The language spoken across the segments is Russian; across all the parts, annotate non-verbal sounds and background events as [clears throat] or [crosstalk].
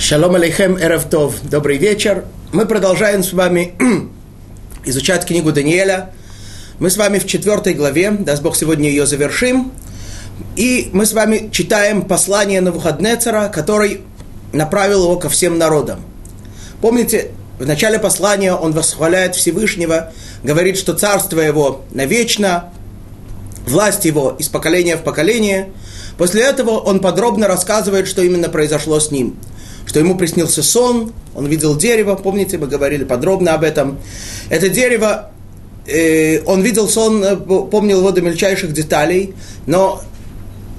Шалом алейхем, Эревтов. Добрый вечер. Мы продолжаем с вами [clears throat] изучать книгу Даниэля. Мы с вами в четвертой главе, даст Бог, сегодня ее завершим. И мы с вами читаем послание Навуходнецера, который направил его ко всем народам. Помните, в начале послания он восхваляет Всевышнего, говорит, что царство его навечно, власть его из поколения в поколение. После этого он подробно рассказывает, что именно произошло с ним – что ему приснился сон, он видел дерево, помните, мы говорили подробно об этом. Это дерево, э, он видел сон, э, помнил его до мельчайших деталей, но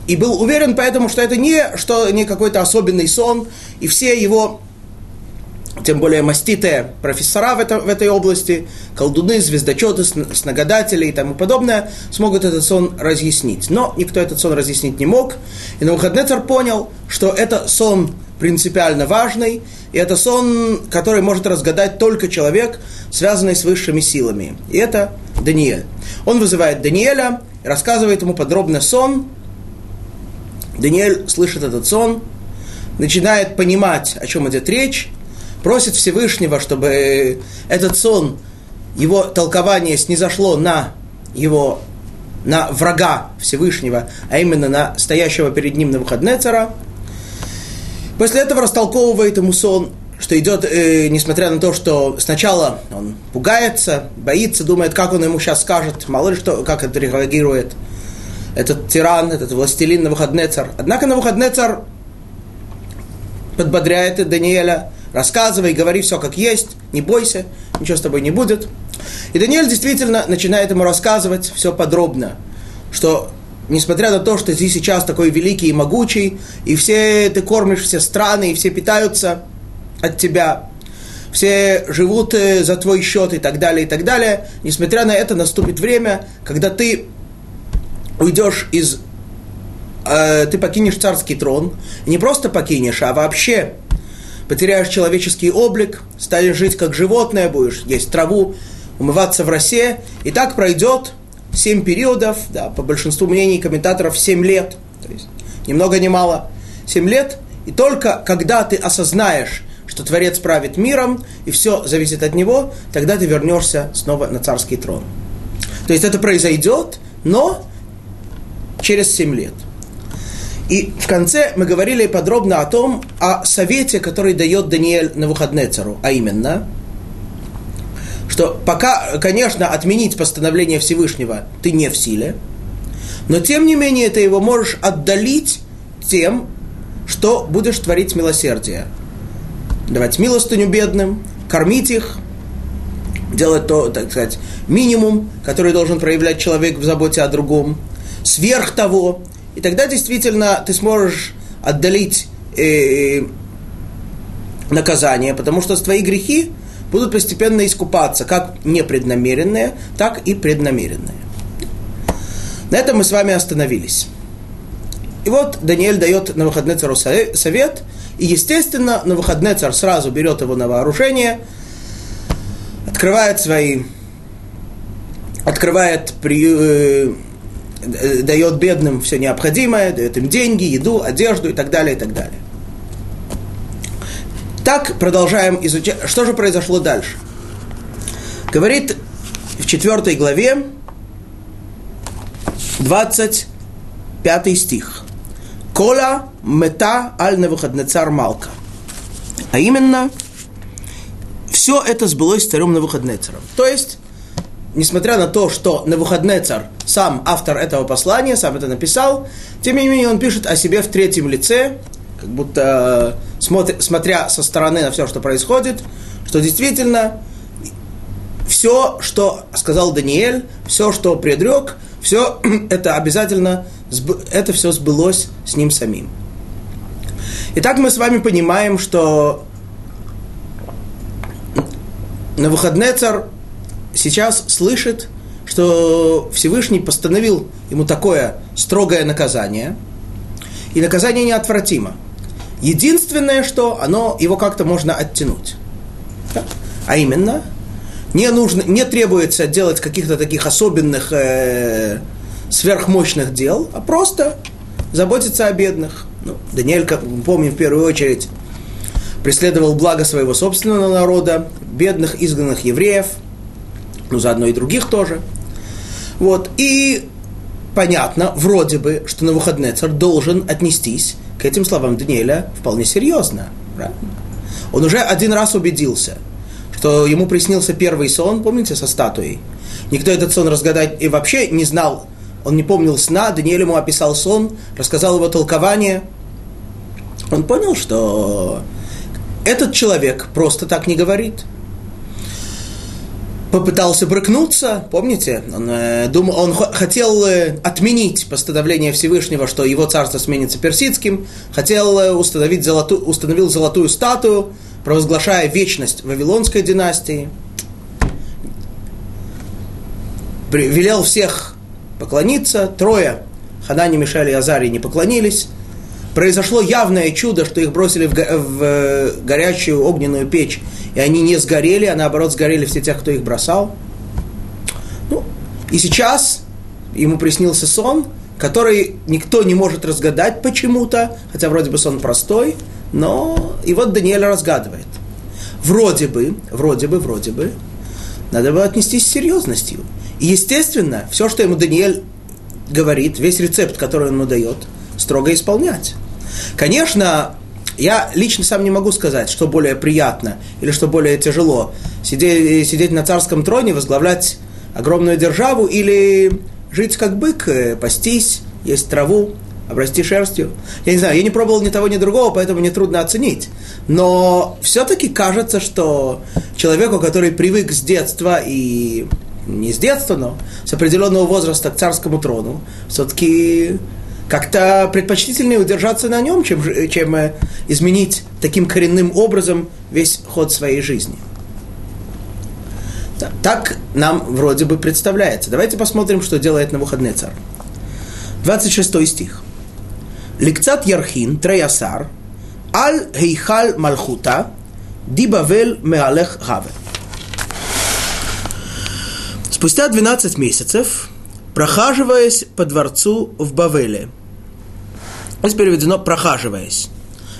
и был уверен поэтому, что это не, что не какой-то особенный сон, и все его тем более маститые профессора в, это, в этой области, колдуны, звездочеты, снагадатели и тому подобное, смогут этот сон разъяснить. Но никто этот сон разъяснить не мог. И Навуходнецар понял, что это сон принципиально важный, и это сон, который может разгадать только человек, связанный с высшими силами. И это Даниэль. Он вызывает Даниэля, рассказывает ему подробно сон. Даниэль слышит этот сон, начинает понимать, о чем идет речь, просит Всевышнего, чтобы этот сон, его толкование снизошло на его на врага Всевышнего, а именно на стоящего перед ним на выходные цара – После этого растолковывает ему сон, что идет, э, несмотря на то, что сначала он пугается, боится, думает, как он ему сейчас скажет, мало ли что, как это реагирует этот тиран, этот властелин на выходный царь. Однако на выходный царь подбодряет Даниэля, рассказывай, говори все как есть, не бойся, ничего с тобой не будет. И Даниэль действительно начинает ему рассказывать все подробно, что несмотря на то, что ты сейчас такой великий и могучий, и все ты кормишь все страны, и все питаются от тебя, все живут э, за твой счет и так далее, и так далее, несмотря на это наступит время, когда ты уйдешь из... Э, ты покинешь царский трон, не просто покинешь, а вообще потеряешь человеческий облик, станешь жить как животное, будешь есть траву, умываться в росе, и так пройдет семь периодов, да, по большинству мнений комментаторов, семь лет, то есть ни много ни мало, семь лет, и только когда ты осознаешь, что Творец правит миром, и все зависит от него, тогда ты вернешься снова на царский трон. То есть это произойдет, но через семь лет. И в конце мы говорили подробно о том, о совете, который дает Даниэль на выходные цару, а именно – что пока, конечно, отменить постановление Всевышнего ты не в силе, но тем не менее ты его можешь отдалить тем, что будешь творить милосердие. Давать милостыню бедным, кормить их, делать то, так сказать, минимум, который должен проявлять человек в заботе о другом, сверх того. И тогда действительно ты сможешь отдалить э, наказание, потому что твои грехи будут постепенно искупаться, как непреднамеренные, так и преднамеренные. На этом мы с вами остановились. И вот Даниэль дает на выходный цару совет, и, естественно, на выходный царь сразу берет его на вооружение, открывает свои, открывает, при, э, дает бедным все необходимое, дает им деньги, еду, одежду и так далее, и так далее. Так продолжаем изучать. Что же произошло дальше? Говорит в четвертой главе 25 стих. Кола мета аль навуходнецар малка. А именно, все это сбылось царем Навуходнецаром. То есть, несмотря на то, что Навуходнецар, сам автор этого послания, сам это написал, тем не менее он пишет о себе в третьем лице, как будто смотря, смотря со стороны на все, что происходит, что действительно все, что сказал Даниэль, все, что предрек, все [clears throat] это обязательно, это все сбылось с ним самим. Итак, мы с вами понимаем, что на выходный царь сейчас слышит, что Всевышний постановил ему такое строгое наказание, и наказание неотвратимо – Единственное, что оно, его как-то можно оттянуть. А именно, не, нужно, не требуется делать каких-то таких особенных э, сверхмощных дел, а просто заботиться о бедных. Ну, Даниэль, как мы помним, в первую очередь преследовал благо своего собственного народа, бедных изгнанных евреев, ну, заодно и других тоже. Вот, и понятно, вроде бы, что на выходные царь должен отнестись к этим словам Даниэля вполне серьезно. Правильно? Он уже один раз убедился, что ему приснился первый сон, помните, со статуей. Никто этот сон разгадать и вообще не знал, он не помнил сна, Даниэль ему описал сон, рассказал его толкование. Он понял, что этот человек просто так не говорит – попытался брыкнуться, помните? Он, э, думал, он хотел э, отменить постановление Всевышнего, что его царство сменится персидским, хотел э, установить золоту, установил золотую статую, провозглашая вечность Вавилонской династии. Велел всех поклониться, трое, Ханани, Мишель и Азарий не поклонились. Произошло явное чудо, что их бросили в, в э, горячую огненную печь и они не сгорели, а наоборот сгорели все тех, кто их бросал. Ну, и сейчас ему приснился сон, который никто не может разгадать почему-то, хотя вроде бы сон простой, но и вот Даниэль разгадывает. Вроде бы, вроде бы, вроде бы, надо было отнестись с серьезностью. И, естественно, все, что ему Даниэль говорит, весь рецепт, который он ему дает, строго исполнять. Конечно, я лично сам не могу сказать, что более приятно или что более тяжело. Сидеть, сидеть на царском троне, возглавлять огромную державу или жить как бык, э, пастись, есть траву, обрасти шерстью. Я не знаю, я не пробовал ни того, ни другого, поэтому мне трудно оценить. Но все-таки кажется, что человеку, который привык с детства и не с детства, но с определенного возраста к царскому трону, все-таки как-то предпочтительнее удержаться на нем, чем, чем э, изменить таким коренным образом весь ход своей жизни. Так нам вроде бы представляется. Давайте посмотрим, что делает на выходные царь. 26 стих. Ликцат Ярхин, Треясар, Аль Хейхал Малхута, Дибавель Меалех Гаве. Спустя 12 месяцев, прохаживаясь по дворцу в Бавеле – Здесь переведено «прохаживаясь».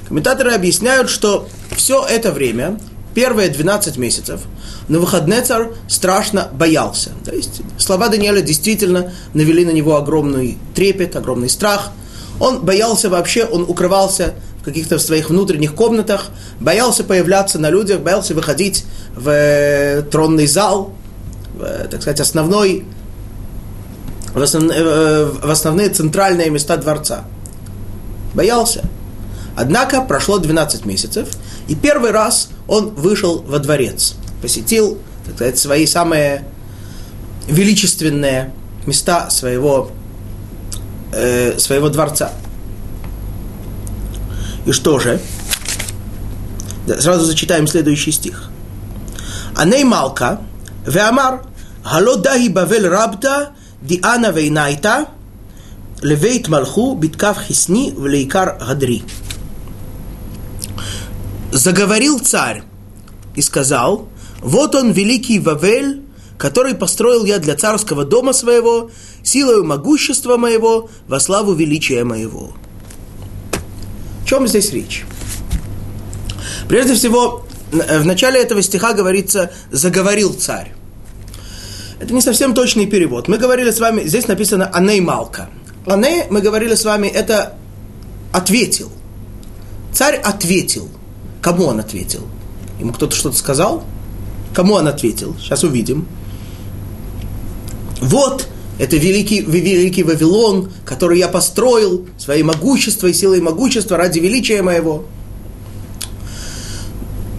Комментаторы объясняют, что все это время, первые 12 месяцев, на выходные царь страшно боялся. То есть слова Даниэля действительно навели на него огромный трепет, огромный страх. Он боялся вообще, он укрывался в каких-то своих внутренних комнатах, боялся появляться на людях, боялся выходить в э, тронный зал, в, так сказать, основной, в, основ, э, в основные центральные места дворца. Боялся. Однако прошло 12 месяцев, и первый раз он вышел во дворец, посетил, так сказать, свои самые величественные места своего, э, своего дворца. И что же? Да, сразу зачитаем следующий стих. Аней Малка, Веамар, Хало дахи бавел рабта, диана вейнайта, Левейт Малху биткав хисни в лейкар гадри. Заговорил царь и сказал, вот он великий Вавель, который построил я для царского дома своего, силою могущества моего, во славу величия моего. О чем здесь речь? Прежде всего, в начале этого стиха говорится «заговорил царь». Это не совсем точный перевод. Мы говорили с вами, здесь написано «анеймалка». Лане, мы говорили с вами, это ответил. Царь ответил. Кому он ответил? Ему кто-то что-то сказал? Кому он ответил? Сейчас увидим. Вот это великий, великий Вавилон, который я построил своей могуществом, силой могущества ради величия моего.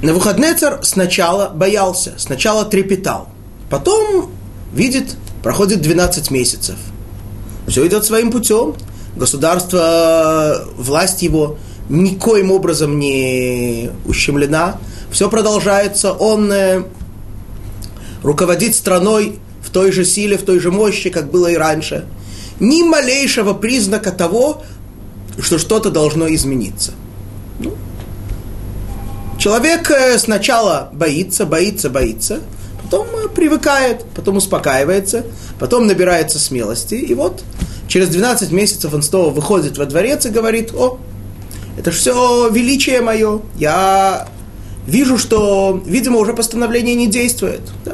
На выходные царь сначала боялся, сначала трепетал. Потом видит, проходит 12 месяцев – все идет своим путем. Государство, власть его никоим образом не ущемлена. Все продолжается. Он э, руководит страной в той же силе, в той же мощи, как было и раньше. Ни малейшего признака того, что что-то должно измениться. Ну, человек э, сначала боится, боится, боится, потом э, привыкает, потом успокаивается, потом набирается смелости, и вот через 12 месяцев он снова выходит во дворец и говорит, о, Это все величие мое. Я вижу, что, видимо, уже постановление не действует. Да?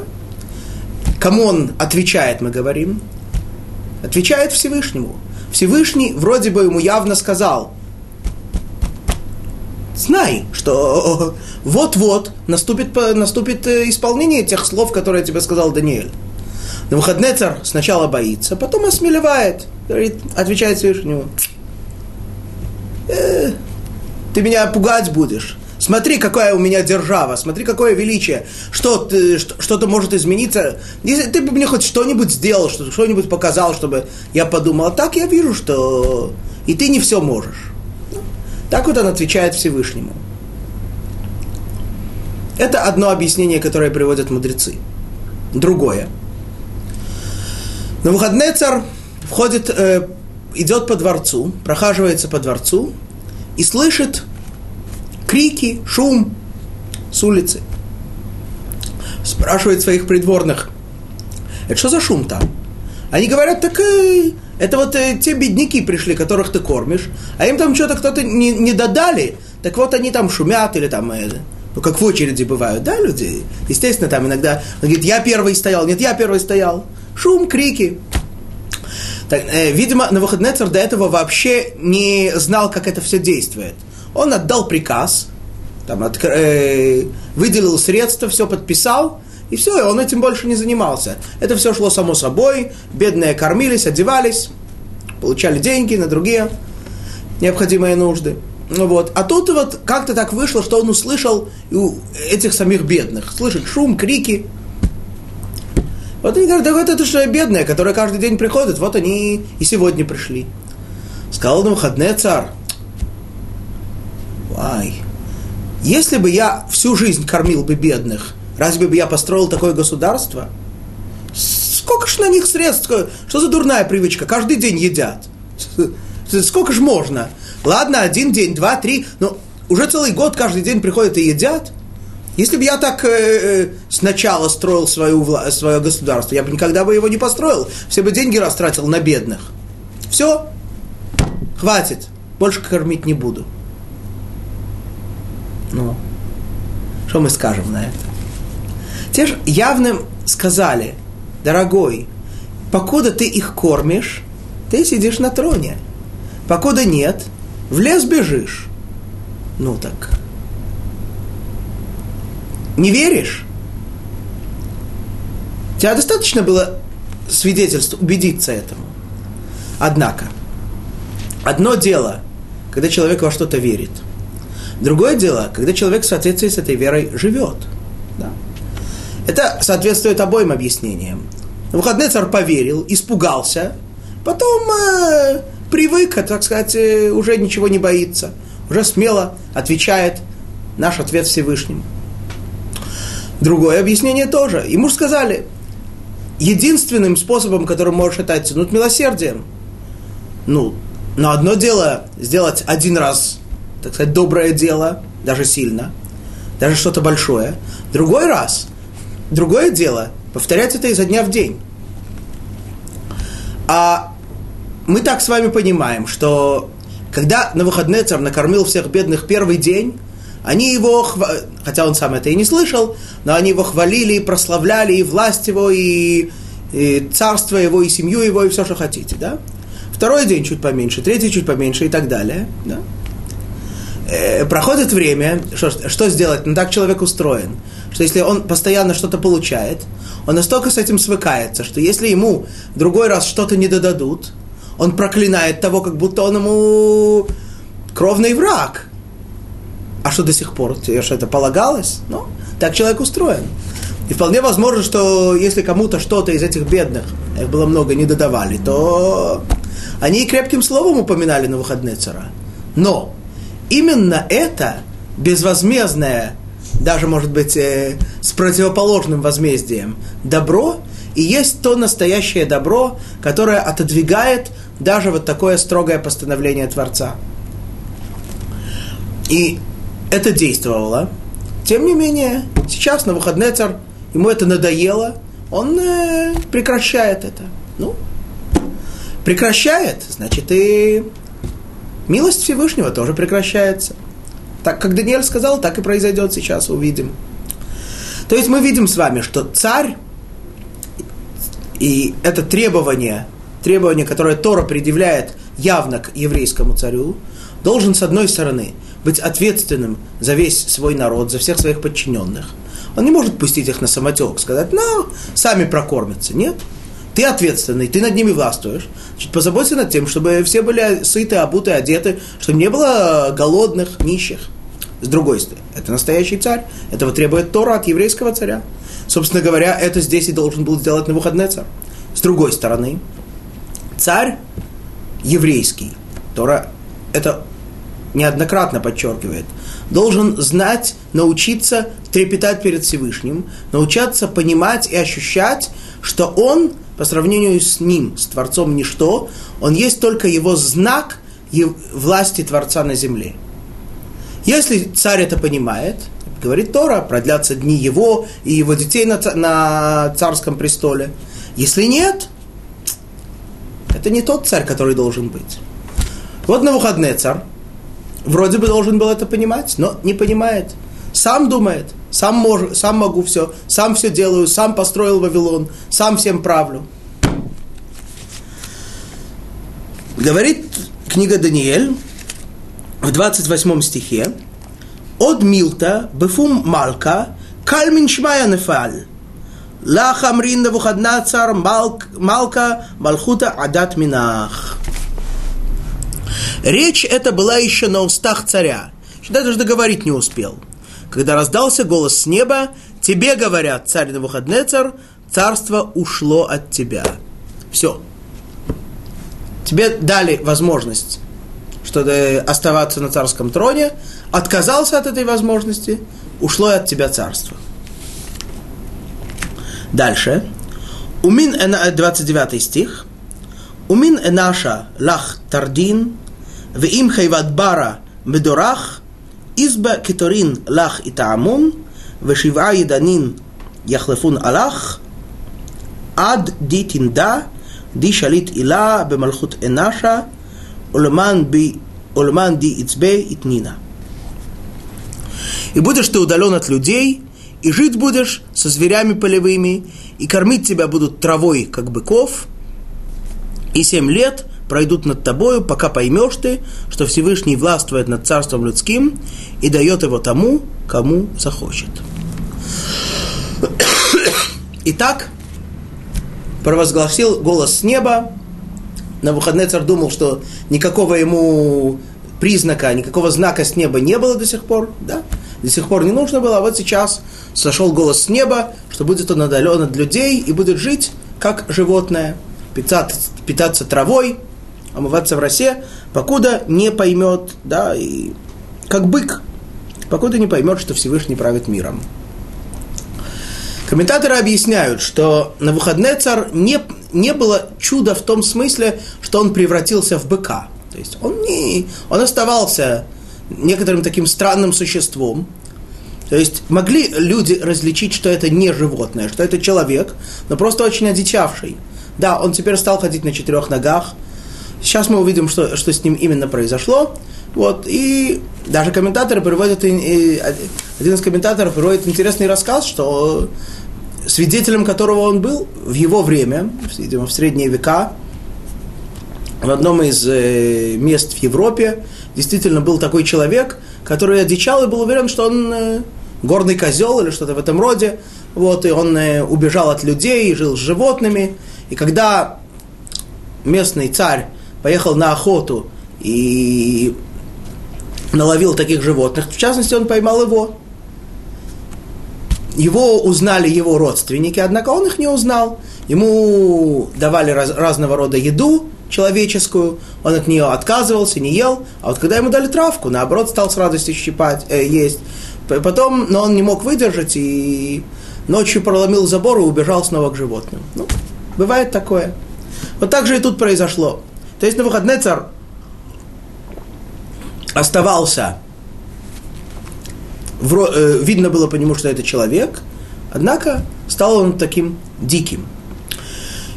Кому он отвечает, мы говорим? Отвечает Всевышнему. Всевышний вроде бы ему явно сказал, знай, что вот-вот наступит, наступит э, исполнение тех слов, которые тебе сказал Даниэль. На выходный царь сначала боится, потом осмелевает, говорит, отвечает Всевышнему, э, ты меня пугать будешь. Смотри, какая у меня держава, смотри, какое величие. Что ты, что-то может измениться. Если ты бы мне хоть что-нибудь сделал, что-нибудь показал, чтобы я подумал, так я вижу, что и ты не все можешь. Так вот он отвечает Всевышнему. Это одно объяснение, которое приводят мудрецы. Другое. На выходный царь входит, э, идет по дворцу, прохаживается по дворцу и слышит крики, шум с улицы. Спрашивает своих придворных, это что за шум там? Они говорят, так э, это вот э, те бедняки пришли, которых ты кормишь, а им там что-то кто-то не, не додали, так вот они там шумят или там, э, ну как в очереди бывают, да, люди? Естественно, там иногда, он говорит, я первый стоял, нет, я первый стоял. Шум, крики. Так, э, видимо, на выходный царь до этого вообще не знал, как это все действует. Он отдал приказ, там, от, э, выделил средства, все подписал, и все, и он этим больше не занимался. Это все шло само собой, бедные кормились, одевались, получали деньги на другие необходимые нужды. Ну вот. А тут вот как-то так вышло, что он услышал у этих самих бедных. Слышит шум, крики. Вот они говорят, да вот это же бедные, которые каждый день приходят, вот они и сегодня пришли. Сказал на выходные царь, Ай, если бы я всю жизнь кормил бы бедных, разве бы я построил такое государство? Сколько ж на них средств? Что за дурная привычка? Каждый день едят. Сколько ж можно? Ладно, один день, два, три, но уже целый год каждый день приходят и едят. Если бы я так э, э сначала строил свою, свое государство, я бы никогда бы его не построил. Все бы деньги растратил на бедных. Все, хватит, больше кормить не буду. Ну, что мы скажем на это? Те же явным сказали, дорогой, покуда ты их кормишь, ты сидишь на троне. Покуда нет, в лес бежишь. Ну так. Не веришь? Тебя достаточно было свидетельств убедиться этому. Однако, одно дело, когда человек во что-то верит – Другое дело, когда человек в соответствии с этой верой живет. Это соответствует обоим объяснениям. На выходные царь поверил, испугался, потом э, привык, так сказать, э, уже ничего не боится, уже смело отвечает наш ответ Всевышнему. Другое объяснение тоже. Ему сказали, единственным способом, которым можешь это оттянуть милосердием, ну, но одно дело сделать один раз так сказать, доброе дело, даже сильно, даже что-то большое. Другой раз, другое дело, повторять это изо дня в день. А мы так с вами понимаем, что когда на выходные царь накормил всех бедных первый день, они его, хотя он сам это и не слышал, но они его хвалили и прославляли, и власть его, и, и царство его, и семью его, и все, что хотите, да? Второй день чуть поменьше, третий чуть поменьше и так далее, да? Э, проходит время, что, что сделать? Ну так человек устроен, что если он постоянно что-то получает, он настолько с этим свыкается, что если ему другой раз что-то не додадут, он проклинает того, как будто он ему кровный враг. А что до сих пор? Что это полагалось? Ну, так человек устроен. И вполне возможно, что если кому-то что-то из этих бедных, их было много, не додавали, то они и крепким словом упоминали на выходные цара. Но именно это безвозмездное, даже, может быть, э, с противоположным возмездием, добро и есть то настоящее добро, которое отодвигает даже вот такое строгое постановление Творца. И это действовало. Тем не менее, сейчас на выходные царь, ему это надоело, он э, прекращает это. Ну, прекращает, значит, и милость Всевышнего тоже прекращается. Так как Даниэль сказал, так и произойдет сейчас, увидим. То есть мы видим с вами, что царь и это требование, требование, которое Тора предъявляет явно к еврейскому царю, должен, с одной стороны, быть ответственным за весь свой народ, за всех своих подчиненных. Он не может пустить их на самотек, сказать, ну, сами прокормятся. Нет. Ты ответственный, ты над ними властвуешь. Значит, позаботься над тем, чтобы все были сыты, обуты, одеты, чтобы не было голодных, нищих. С другой стороны, это настоящий царь. Этого требует Тора от еврейского царя. Собственно говоря, это здесь и должен был сделать Навуходнецар. С другой стороны, царь еврейский, Тора это неоднократно подчеркивает, должен знать, научиться трепетать перед Всевышним, научаться понимать и ощущать, что он, по сравнению с ним, с Творцом ничто, он есть только его знак власти Творца на земле. Если царь это понимает, говорит Тора, продлятся дни его и его детей на, на царском престоле. Если нет, это не тот царь, который должен быть. Вот на выходные царь вроде бы должен был это понимать, но не понимает сам думает, сам, мож, сам могу все, сам все делаю, сам построил Вавилон, сам всем правлю. Говорит книга Даниэль в 28 стихе, от милта бефум малка кальмин шмая нефаль». Лах амрин навуходнацар малка малхута адат минах. Речь эта была еще на устах царя. что Даже договорить не успел – когда раздался голос с неба, тебе говорят, царь Навуходнецар, царство ушло от тебя. Все. Тебе дали возможность что оставаться на царском троне, отказался от этой возможности, ушло от тебя царство. Дальше. Умин 29 стих. Умин энаша лах тардин, им хайват бара медорах, изба киторин лах итаамун, ושבעה ידנין יחלפון הלך, עד די תנדה, די שליט עילה במלכות אנשה, Улман би Улман ди ицбей итнина. И будешь ты удален от людей, и жить будешь со зверями полевыми, и кормить тебя будут травой, как быков, и семь лет пройдут над тобою, пока поймешь ты, что Всевышний властвует над царством людским и дает его тому, кому захочет. Итак, провозгласил голос с неба, на выходные царь думал, что никакого ему признака, никакого знака с неба не было до сих пор, да? До сих пор не нужно было, а вот сейчас сошел голос с неба, что будет он отдален от людей и будет жить как животное, питаться, питаться травой, омываться в росе, покуда не поймет, да, и как бык, покуда не поймет, что Всевышний правит миром. Комментаторы объясняют, что на выходные царь не, не было чуда в том смысле, что он превратился в быка. То есть он, не, он оставался некоторым таким странным существом. То есть могли люди различить, что это не животное, что это человек, но просто очень одичавший. Да, он теперь стал ходить на четырех ногах. Сейчас мы увидим, что, что с ним именно произошло. Вот, и даже комментаторы приводят, и, один из комментаторов приводит интересный рассказ, что свидетелем которого он был в его время, видимо, в средние века, в одном из э, мест в Европе действительно был такой человек, который одичал и был уверен, что он э, горный козел или что-то в этом роде. Вот, и он э, убежал от людей, жил с животными. И когда местный царь поехал на охоту и наловил таких животных, в частности, он поймал его. Его узнали его родственники, однако он их не узнал. Ему давали раз, разного рода еду человеческую, он от нее отказывался, не ел. А вот когда ему дали травку, наоборот, стал с радостью щипать, э, есть. Потом, но он не мог выдержать и ночью проломил забор и убежал снова к животным. Ну, бывает такое. Вот так же и тут произошло. То есть на выходные царь оставался э, видно было по нему, что это человек, однако стал он таким диким.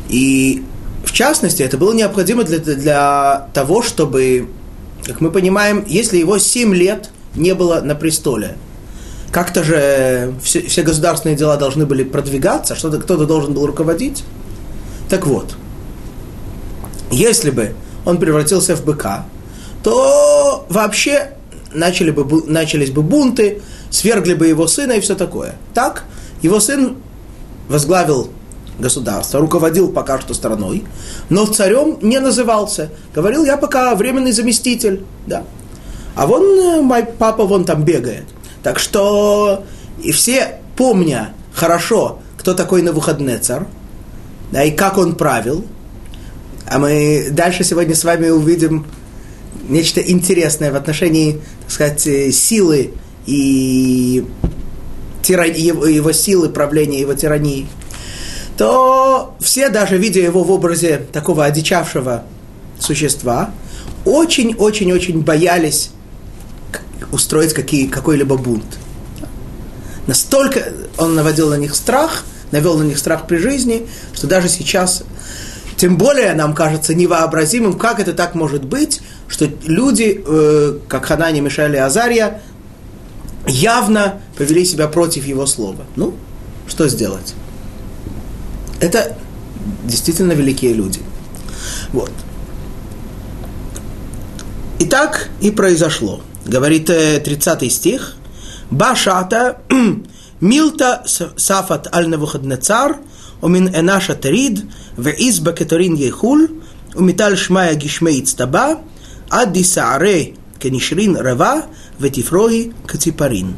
И в частности, это было необходимо для, для того, чтобы как мы понимаем, если его 7 лет не было на престоле, как-то же все, все государственные дела должны были продвигаться, что-то кто-то должен был руководить. Так вот, если бы он превратился в быка, то вообще начали бы, начались бы бунты, свергли бы его сына и все такое. Так, его сын возглавил государство, руководил пока что страной, но царем не назывался. Говорил, я пока временный заместитель. Да. А вон э, мой папа вон там бегает. Так что и все, помня хорошо, кто такой на выходный царь, да, и как он правил, а мы дальше сегодня с вами увидим нечто интересное в отношении, так сказать, э, силы и тиран... его, силы правления, его тирании, то все, даже видя его в образе такого одичавшего существа, очень-очень-очень боялись устроить какие, какой-либо бунт. Настолько он наводил на них страх, навел на них страх при жизни, что даже сейчас, тем более нам кажется невообразимым, как это так может быть, что люди, э, как Ханани, Мишель и Азария, явно повели себя против его слова. Ну, что сделать? Это действительно великие люди. Вот. И так и произошло. Говорит 30 стих. Башата [clears throat] милта сафат аль навуходнецар, умин энаша терид, в изба кеторин ехул, умиталь шмая гишмей цтаба, адди сааре кенишрин рава, ветифрои каципарин.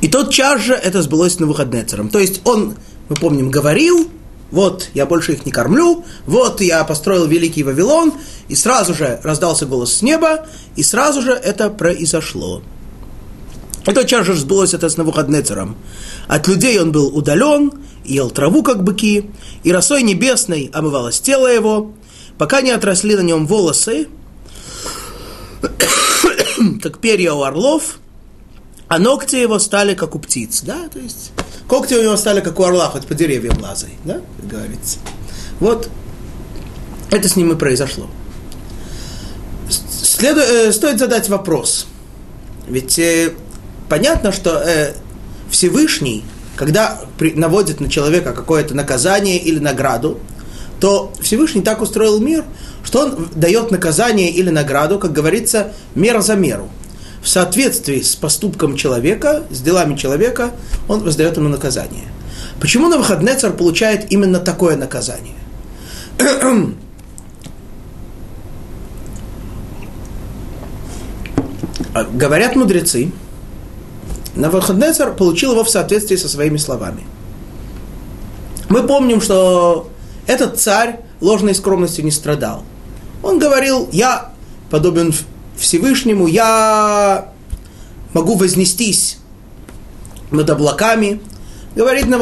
И тот час же это сбылось на выходные царом. То есть он, мы помним, говорил, вот я больше их не кормлю, вот я построил великий Вавилон, и сразу же раздался голос с неба, и сразу же это произошло. Это час же сбылось это с Навуходнецером. От людей он был удален, ел траву, как быки, и росой небесной омывалось тело его, пока не отросли на нем волосы, [coughs] как перья у орлов, а ногти его стали как у птиц, да, то есть когти у него стали как у орла, хоть по деревьям лазай, да, как говорится. Вот это с ним и произошло. Следу, э, стоит задать вопрос. Ведь э, понятно, что э, Всевышний, когда при, наводит на человека какое-то наказание или награду, то Всевышний так устроил мир, что он дает наказание или награду, как говорится, мера за меру – в соответствии с поступком человека, с делами человека, он воздает ему наказание. Почему на выходный царь получает именно такое наказание? [clears throat] Говорят мудрецы, Навуходнецар получил его в соответствии со своими словами. Мы помним, что этот царь ложной скромностью не страдал. Он говорил, я подобен Всевышнему, я могу вознестись над облаками. Говорит на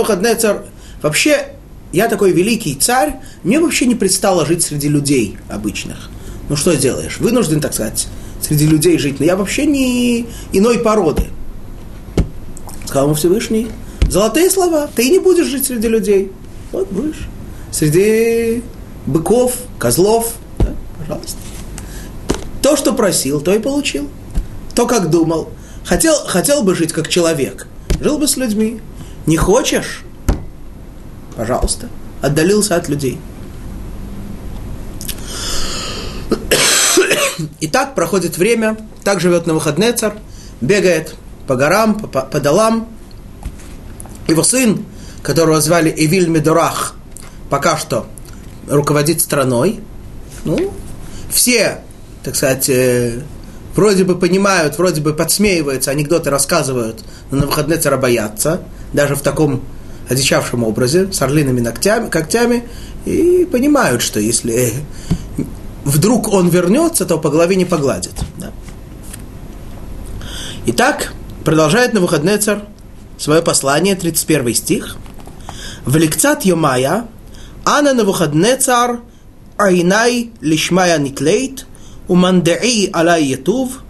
вообще я такой великий царь, мне вообще не предстало жить среди людей обычных. Ну что делаешь? Вынужден, так сказать, среди людей жить. Но я вообще не иной породы. Сказал ему Всевышний, золотые слова, ты не будешь жить среди людей. Вот будешь. Среди быков, козлов, да, пожалуйста. То, что просил, то и получил. То, как думал. Хотел, хотел бы жить как человек. Жил бы с людьми. Не хочешь? Пожалуйста. Отдалился от людей. И так проходит время, так живет на выходный царь, бегает по горам, по, по долам. Его сын, которого звали Эвиль Медорах, пока что руководит страной. Ну, все так сказать, э, вроде бы понимают, вроде бы подсмеиваются, анекдоты рассказывают, но на выходные цара боятся, даже в таком одичавшем образе, с орлиными ногтями, когтями, и понимают, что если вдруг он вернется, то по голове не погладит. Да. Итак, Продолжает на выходные царь свое послание, 31 стих. В лекцат Йомая, Анна на выходные царь, Айнай лишмая никлейт, умандеи аля етув,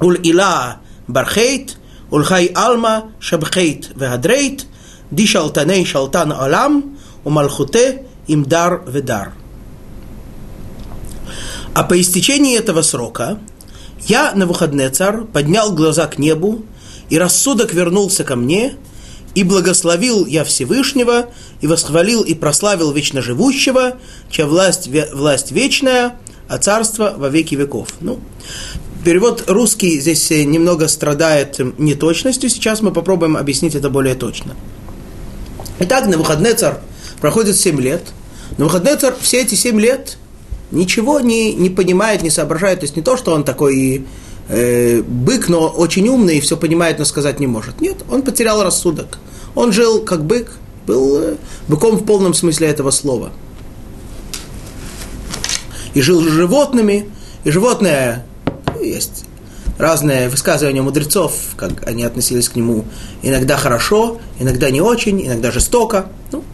ул ила бархейт, ул хай алма шабхейт вегадрейт, ди шалтаней шалтан алам, умалхуте имдар ведар. А по истечении этого срока я, на выходный царь, поднял глаза к небу, и рассудок вернулся ко мне, и благословил я Всевышнего, и восхвалил и прославил вечно живущего, чья власть, власть вечная, а царство во веки веков. Ну, перевод русский здесь немного страдает неточностью, сейчас мы попробуем объяснить это более точно. Итак, на выходный царь проходит 7 лет. На выходный царь все эти 7 лет ничего не, не понимает, не соображает. То есть не то, что он такой э, бык, но очень умный и все понимает, но сказать не может. Нет, он потерял рассудок. Он жил как бык, был э, быком в полном смысле этого слова. И жил с животными, и животное ну, есть разные высказывания мудрецов, как они относились к нему иногда хорошо, иногда не очень, иногда жестоко. Ну,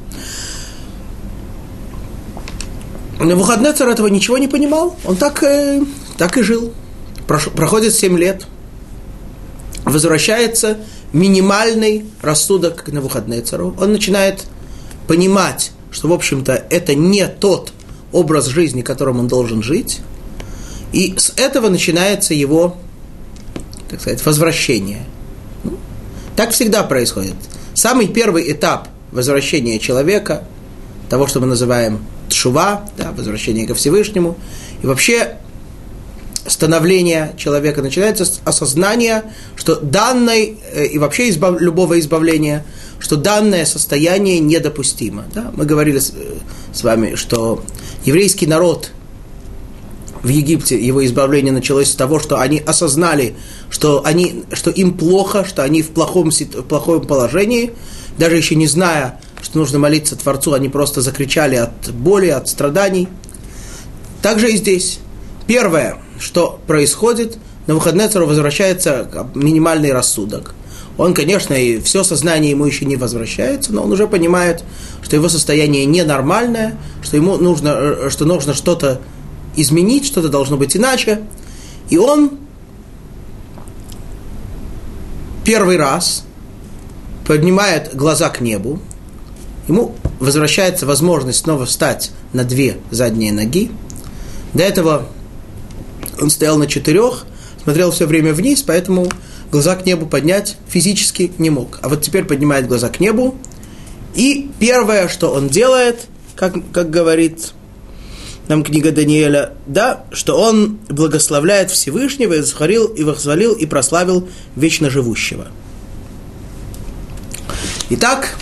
Навуходнецер этого ничего не понимал, он так, э, так и жил. Прош, проходит 7 лет, возвращается минимальный рассудок к Навуходнецеру. Он начинает понимать, что, в общем-то, это не тот образ жизни, которым он должен жить. И с этого начинается его, так сказать, возвращение. Ну, так всегда происходит. Самый первый этап возвращения человека, того, что мы называем тшува, да, возвращение ко Всевышнему. И вообще становление человека начинается с осознания, что данное, э, и вообще избав, любого избавления, что данное состояние недопустимо. Да? Мы говорили с, э, с вами, что еврейский народ в Египте, его избавление началось с того, что они осознали, что, они, что им плохо, что они в плохом, в плохом положении, даже еще не зная, что нужно молиться Творцу, они просто закричали от боли, от страданий. Также и здесь. Первое, что происходит, на выходные цару возвращается минимальный рассудок. Он, конечно, и все сознание ему еще не возвращается, но он уже понимает, что его состояние ненормальное, что ему нужно, э, что нужно что-то изменить, что-то должно быть иначе. И он первый раз поднимает глаза к небу, ему возвращается возможность снова встать на две задние ноги. До этого он стоял на четырех, смотрел все время вниз, поэтому глаза к небу поднять физически не мог. А вот теперь поднимает глаза к небу, и первое, что он делает, как, как говорит нам книга Даниэля, да, что он благословляет Всевышнего и захвалил, и восхвалил, и прославил вечно живущего. Итак,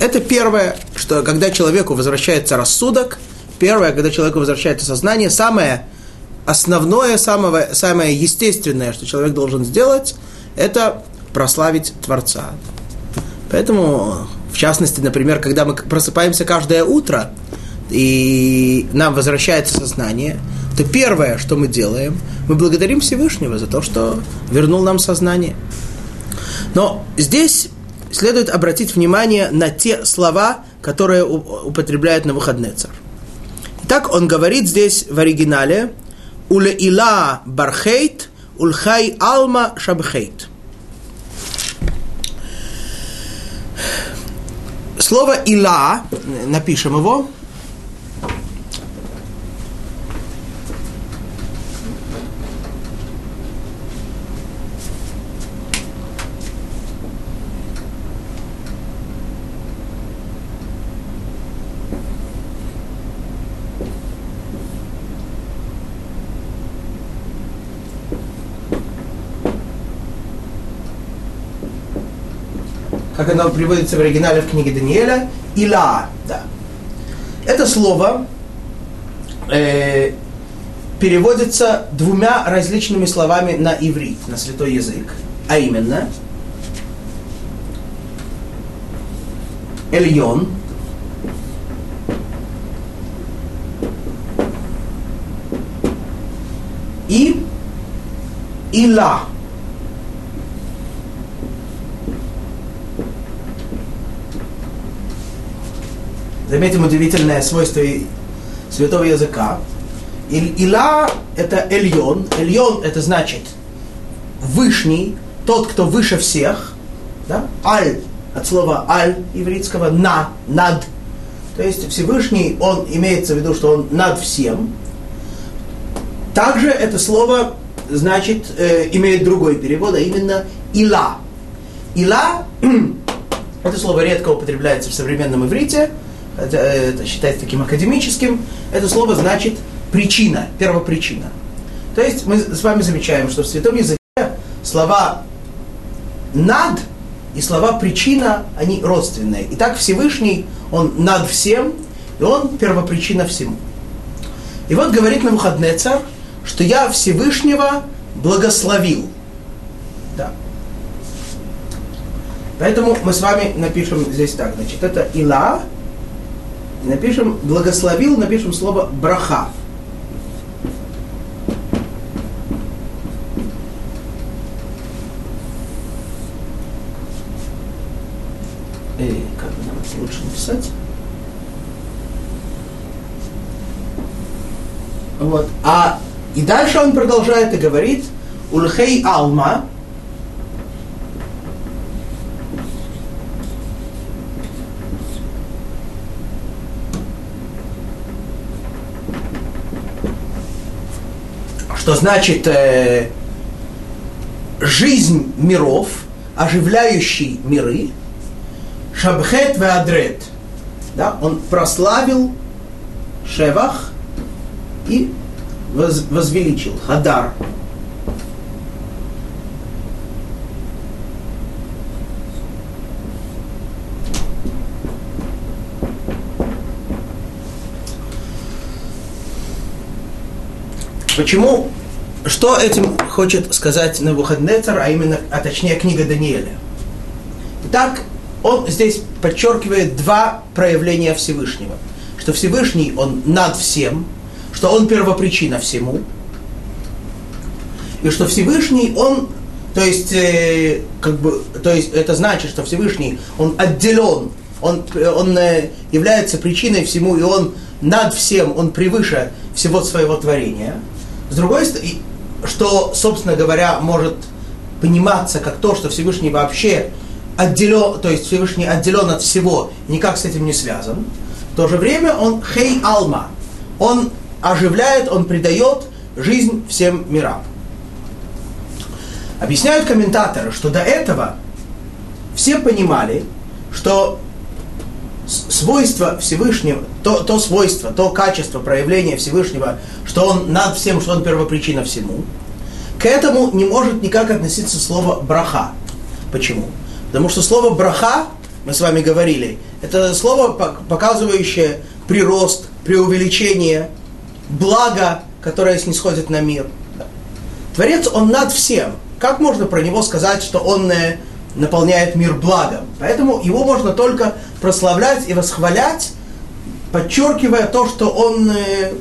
это первое, что когда человеку возвращается рассудок, первое, когда человеку возвращается сознание, самое основное, самое, самое естественное, что человек должен сделать, это прославить Творца. Поэтому, в частности, например, когда мы просыпаемся каждое утро, и нам возвращается сознание, то первое, что мы делаем, мы благодарим Всевышнего за то, что вернул нам сознание. Но здесь следует обратить внимание на те слова, которые употребляет на выходный царь. Итак, он говорит здесь в оригинале «Уле ила бархейт, ульхай алма шабхейт». Слово «ила», напишем его, как оно приводится в оригинале в книге Даниэля, ила, да. Это слово э, переводится двумя различными словами на иврит, на святой язык, а именно Эльон, и Ила. Заметим удивительное свойство святого языка. Ила – это эльон. Эльон – это значит вышний, тот, кто выше всех. Да? Аль от слова аль еврейского на, над. То есть Всевышний, он имеется в виду, что он над всем. Также это слово значит, э, имеет другой перевод, а именно ила. Ила, [clears throat] это слово редко употребляется в современном иврите, это, это считается таким академическим. Это слово значит причина, первопричина. То есть мы с вами замечаем, что в святом языке слова над и слова причина, они родственные. Итак, Всевышний, он над всем, и он первопричина всему. И вот говорит нам Навуходнецар, что я Всевышнего благословил. Да. Поэтому мы с вами напишем здесь так, значит, это Ила, напишем благословил, напишем слово браха. И э, как нам лучше написать? Вот. А и дальше он продолжает и говорит, Ульхей Алма, что значит э, жизнь миров, оживляющий миры, Шабхет Веадрет. Да, он прославил Шевах и воз, возвеличил. Хадар. Почему? Что этим хочет сказать Навуходнецар, а именно, а точнее книга Даниэля? Итак, он здесь подчеркивает два проявления Всевышнего. Что Всевышний, он над всем, что он первопричина всему, и что Всевышний, он, то есть, э, как бы, то есть это значит, что Всевышний, он отделен, он, он э, является причиной всему, и он над всем, он превыше всего своего творения. С другой стороны, что, собственно говоря, может пониматься как то, что Всевышний вообще отделен, то есть Всевышний отделен от всего, никак с этим не связан. В то же время он хей алма, он оживляет, он придает жизнь всем мирам. Объясняют комментаторы, что до этого все понимали, что свойство Всевышнего, то, то свойство, то качество проявления Всевышнего, что он над всем, что он первопричина всему, к этому не может никак относиться слово браха. Почему? Потому что слово браха, мы с вами говорили, это слово, показывающее прирост, преувеличение, благо, которое снисходит на мир. Творец, он над всем. Как можно про него сказать, что он э, наполняет мир благом? Поэтому его можно только прославлять и восхвалять, подчеркивая то, что он э,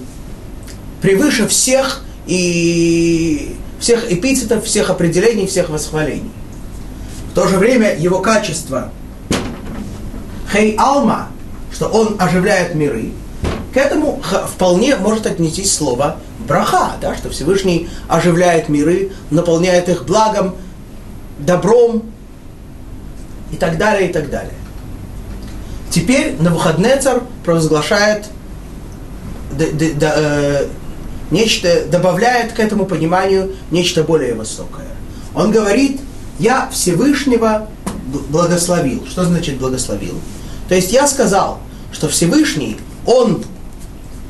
превыше всех и всех эпитетов, всех определений, всех восхвалений. В то же время его качество Хей Алма, что он оживляет миры, к этому вполне может отнестись слово браха, да, что Всевышний оживляет миры, наполняет их благом, добром и так далее, и так далее. Теперь Навуходнецар провозглашает д, д, д, э, нечто, добавляет к этому пониманию нечто более высокое. Он говорит, я Всевышнего благословил. Что значит благословил? То есть я сказал, что Всевышний, Он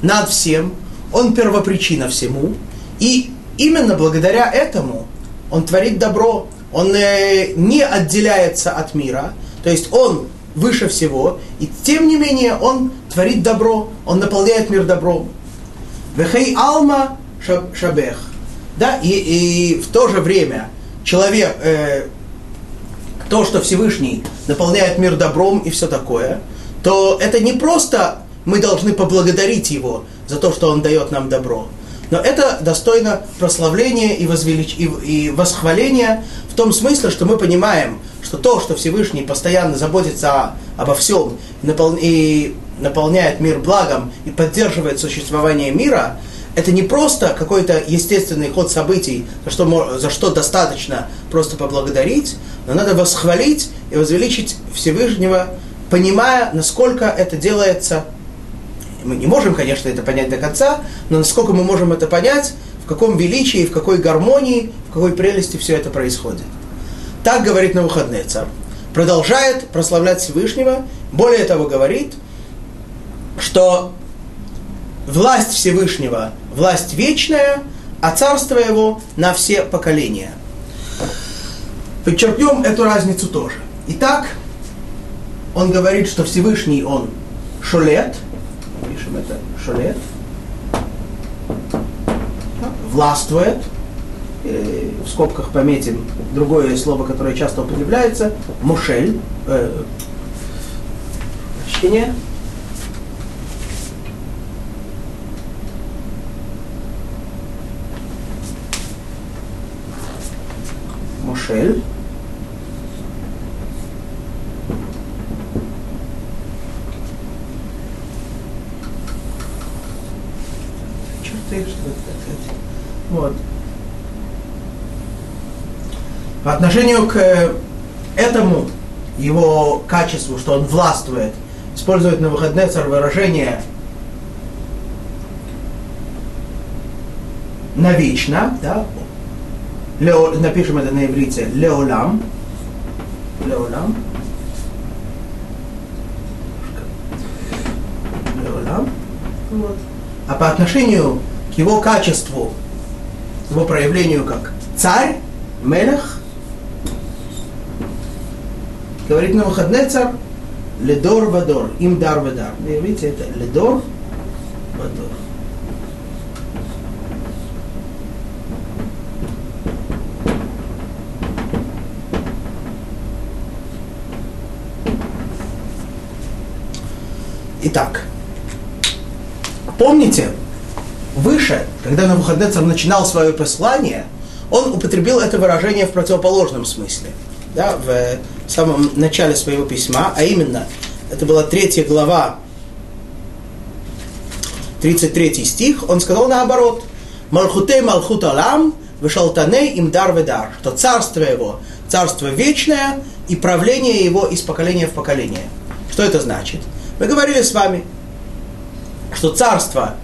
над всем, он первопричина всему, и именно благодаря этому он творит добро, он э, не отделяется от мира, то есть он выше всего, и тем не менее он творит добро, он наполняет мир добром. Вехей алма шабех. Да, и, и в то же время человек, э, то, что Всевышний наполняет мир добром и все такое, то это не просто мы должны поблагодарить Его за то, что Он дает нам добро. Но это достойно прославления и, возвелич... и, и восхваления в том смысле, что мы понимаем, что то, что Всевышний постоянно заботится о, обо всем напол... и наполняет мир благом и поддерживает существование мира, это не просто какой-то естественный ход событий, за что, за что достаточно просто поблагодарить, но надо восхвалить и возвеличить Всевышнего, понимая, насколько это делается мы не можем, конечно, это понять до конца, но насколько мы можем это понять, каком величии, в какой гармонии, в какой прелести все это происходит. Так говорит на выходные царь. Продолжает прославлять Всевышнего, более того говорит, что власть Всевышнего, власть вечная, а царство его на все поколения. Подчеркнем эту разницу тоже. Итак, он говорит, что Всевышний он шолет, пишем это шолет, властвует, э, в скобках пометим другое слово, которое часто употребляется, мушель, э, чтение, Мушель. Черты, что это Вот. По отношению к этому его качеству, что он властвует, использует на выходные царь выражение навечно, да, Лео, напишем это на иврите, леолам, леолам, леолам, вот. А по отношению его качеству, его проявлению как царь, мелех, говорит на выходные царь, ледор вадор, им дар вадар. Видите, это ледор вадор. Итак, помните, выше, когда Навуходнецар начинал свое послание, он употребил это выражение в противоположном смысле. Да, в самом начале своего письма, а именно, это была третья глава, 33 стих, он сказал наоборот, «Малхутей малхут алам, вышалтаней им дар ведар», что царство его, царство вечное, и правление его из поколения в поколение. Что это значит? Мы говорили с вами, что царство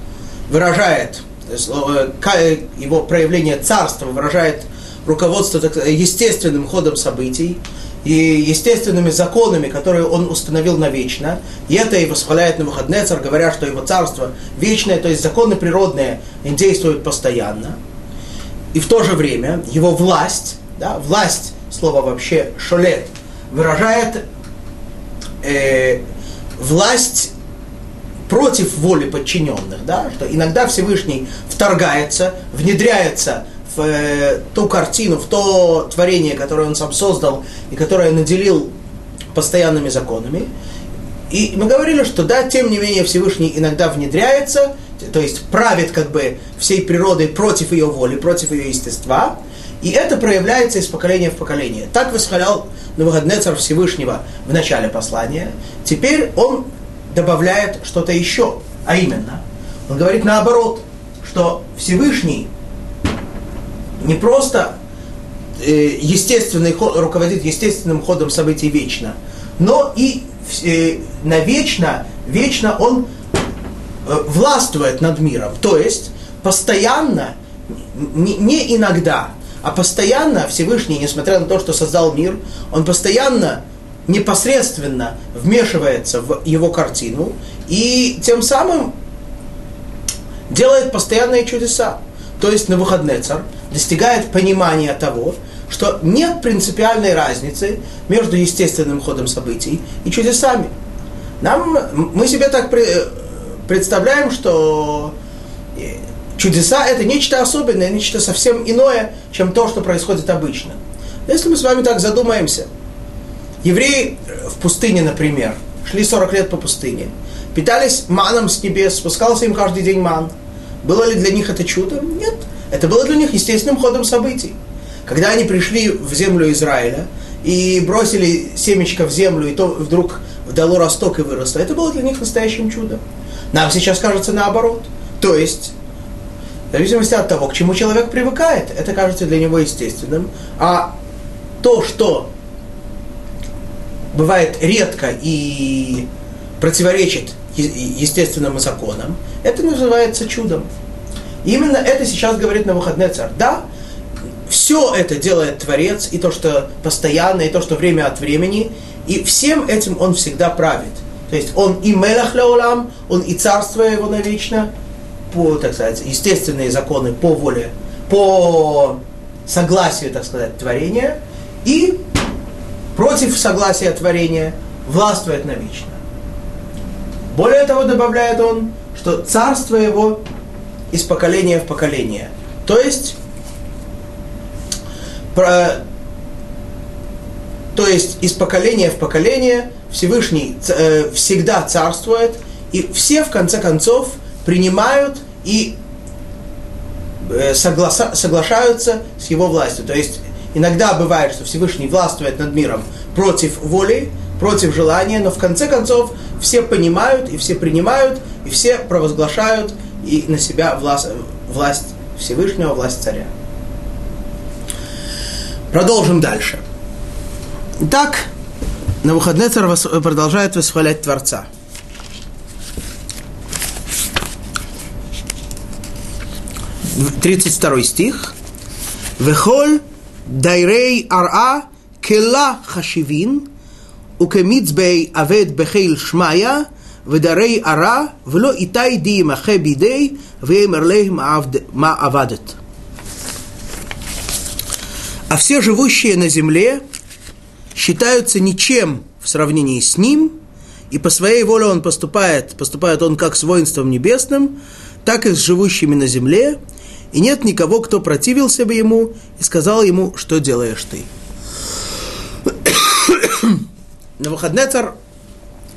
выражает, э, его проявление царства выражает руководство естественным ходом событий и естественными законами, которые он установил навечно. И это и восхваляет на выходные царь, говоря, что его царство вечное, то есть законы природные действуют постоянно. И в то же время его власть, да, власть, слово вообще шолет, выражает э, власть против воли подчиненных, да, что иногда Всевышний вторгается, внедряется в э, ту картину, в то творение, которое он сам создал и которое наделил постоянными законами. И мы говорили, что да, тем не менее Всевышний иногда внедряется, то есть правит как бы всей природой против ее воли, против ее естества, и это проявляется из поколения в поколение. Так восхвалял Навуходнецар Всевышнего в начале послания. Теперь он добавляет что-то еще, а именно, он говорит наоборот, что Всевышний не просто э, естественный ход, руководит естественным ходом событий вечно, но и э, навечно, вечно он э, властвует над миром. То есть постоянно, не, не иногда, а постоянно Всевышний, несмотря на то, что создал мир, он постоянно непосредственно вмешивается в его картину и тем самым делает постоянные чудеса. То есть на выходный царь достигает понимания того, что нет принципиальной разницы между естественным ходом событий и чудесами. Нам, мы себе так представляем, что Чудеса – это нечто особенное, нечто совсем иное, чем то, что происходит обычно. Если мы с вами так задумаемся, евреи в пустыне, например, шли 40 лет по пустыне, питались маном с небес, спускался им каждый день ман. Было ли для них это чудом? Нет. Это было для них естественным ходом событий. Когда они пришли в землю Израиля и бросили семечко в землю, и то вдруг дало росток и выросло, это было для них настоящим чудом. Нам сейчас кажется наоборот. То есть в зависимости от того, к чему человек привыкает, это кажется для него естественным. А то, что бывает редко и противоречит естественным законам, это называется чудом. именно это сейчас говорит на выходный царь. Да, все это делает Творец, и то, что постоянно, и то, что время от времени, и всем этим он всегда правит. То есть он и мелах леолам, он и царство его навечно, по, так сказать, естественные законы, по воле, по согласию, так сказать, творения, и против согласия творения властвует навечно. Более того, добавляет он, что царство его из поколения в поколение. То есть, про, то есть из поколения в поколение Всевышний э, всегда царствует, и все в конце концов принимают и э, согласа, соглашаются с его властью. То есть иногда бывает, что Всевышний властвует над миром против воли, против желания, но в конце концов все понимают и все принимают, и все провозглашают и на себя власть, власть Всевышнего, власть царя. Продолжим дальше. Итак, на выходные царь продолжает восхвалять Творца. Тридцать второй стих. Вехоль дайрей ара кела хашивин укемицбей авед бехейл шмая ודרי ערה, ולא איתי די ימחה בידי, ויאמר להם מה עבדת. А все живущие на земле считаются ничем в сравнении с ним, и по своей воле он поступает, поступает он как с воинством небесным, так и с живущими на земле, и нет никого, кто противился бы ему и сказал ему, что делаешь ты. [coughs] На выходный царь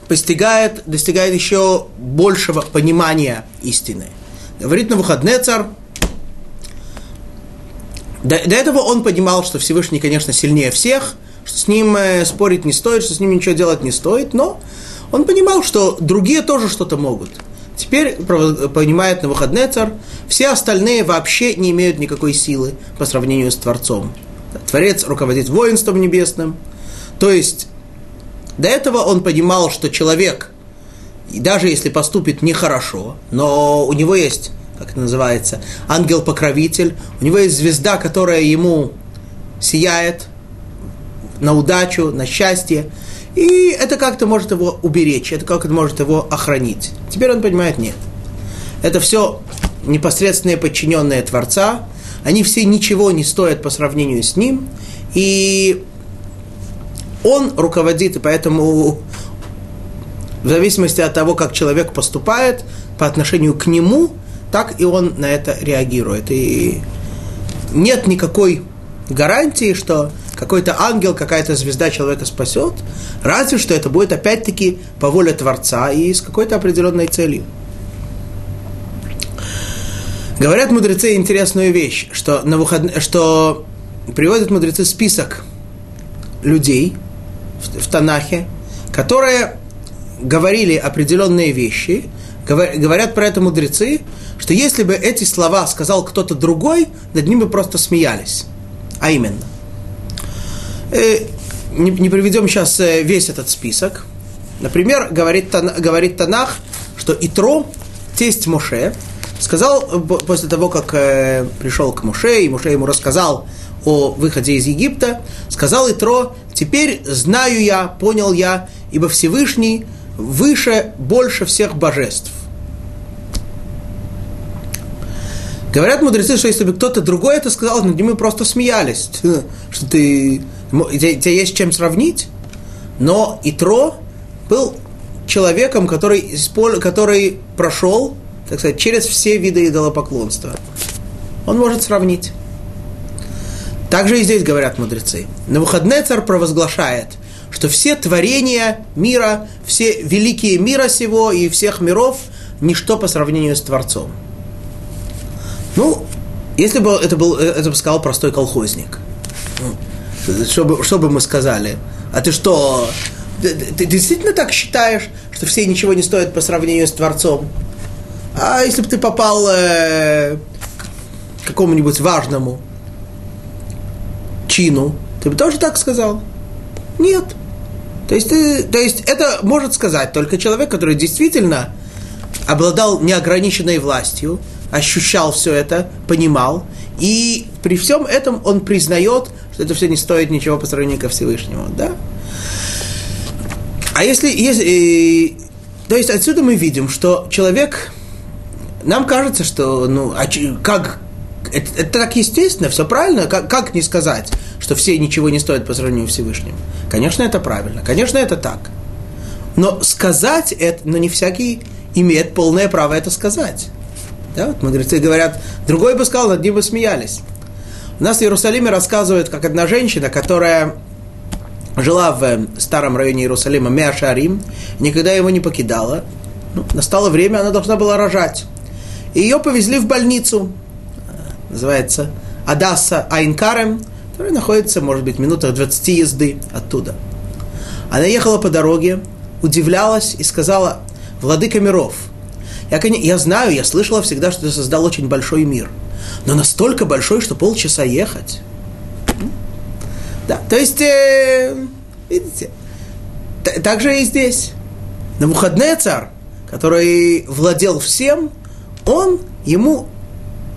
постигает, достигает еще большего понимания истины. Говорит на выходный царь, до, до этого он понимал, что Всевышний, конечно, сильнее всех, что с ним э, спорить не стоит, что с ним ничего делать не стоит, но он понимал, что другие тоже что-то могут. Теперь понимает на выходный царь, все остальные вообще не имеют никакой силы по сравнению с Творцом. Творец руководит воинством небесным, то есть до этого он понимал, что человек, даже если поступит нехорошо, но у него есть, как это называется, ангел-покровитель, у него есть звезда, которая ему сияет на удачу, на счастье, и это как-то может его уберечь, это как-то может его охранить. Теперь он понимает, нет. Это все непосредственные подчиненные Творца, они все ничего не стоят по сравнению с ним, и он руководит, и поэтому в зависимости от того, как человек поступает по отношению к нему, так и он на это реагирует. И нет никакой гарантии, что какой-то ангел, какая-то звезда человека спасет, разве что это будет опять-таки по воле Творца и с какой-то определенной целью. Говорят мудрецы интересную вещь, что, на выход... что приводят мудрецы список людей, в, в Танахе, которые говорили определенные вещи, говорят про это мудрецы, что если бы эти слова сказал кто-то другой, над ними просто смеялись. А именно. Э, не, не приведем сейчас э, весь этот список. Например, говорит, говорит Танах, что Итро, тесть Моше, сказал после того, как э, пришел к Моше, и Моше ему рассказал о выходе из Египта, сказал Итро, теперь знаю я, понял я, ибо Всевышний выше, больше всех божеств. Говорят мудрецы, что если бы кто-то другой это сказал, над ним просто смеялись, [laughs] что ты, тебя есть чем сравнить. Но Итро был человеком, который, который прошел, так сказать, через все виды идолопоклонства. Он может сравнить. Также и здесь говорят мудрецы. На выходные царь провозглашает, что все творения мира, все великие мира сего и всех миров – ничто по сравнению с Творцом. Ну, если бы это, был, это бы сказал простой колхозник, ну, что, бы, что бы мы сказали? А ты что, ты, ты действительно так считаешь, что все ничего не стоят по сравнению с Творцом? А если бы ты попал э, к какому-нибудь важному чину, ты бы тоже так сказал? Нет. То есть, ты, то есть это может сказать только человек, который действительно обладал неограниченной властью, ощущал все это, понимал, и при всем этом он признает, что это все не стоит ничего по сравнению ко Всевышнему, да? А если, если то есть отсюда мы видим, что человек, нам кажется, что, ну, а как, это, это так естественно, все правильно, как, как не сказать, что все ничего не стоят по сравнению с Всевышним? Конечно, это правильно, конечно, это так. Но сказать это, но не всякий имеет полное право это сказать. Да, вот мудрецы говорят, другой бы сказал, над бы смеялись. У нас в Иерусалиме рассказывают, как одна женщина, которая жила в старом районе Иерусалима, Меашарим, никогда его не покидала. Ну, настало время, она должна была рожать. И ее повезли в больницу, называется Адаса Айнкарем, которая находится, может быть, в минутах 20 езды оттуда. Она ехала по дороге, удивлялась и сказала, «Владыка миров, я, я знаю, я слышала всегда, что ты создал очень большой мир, но настолько большой, что полчаса ехать». Да, то есть, э, видите, так же и здесь. На выходные царь, который владел всем, он ему,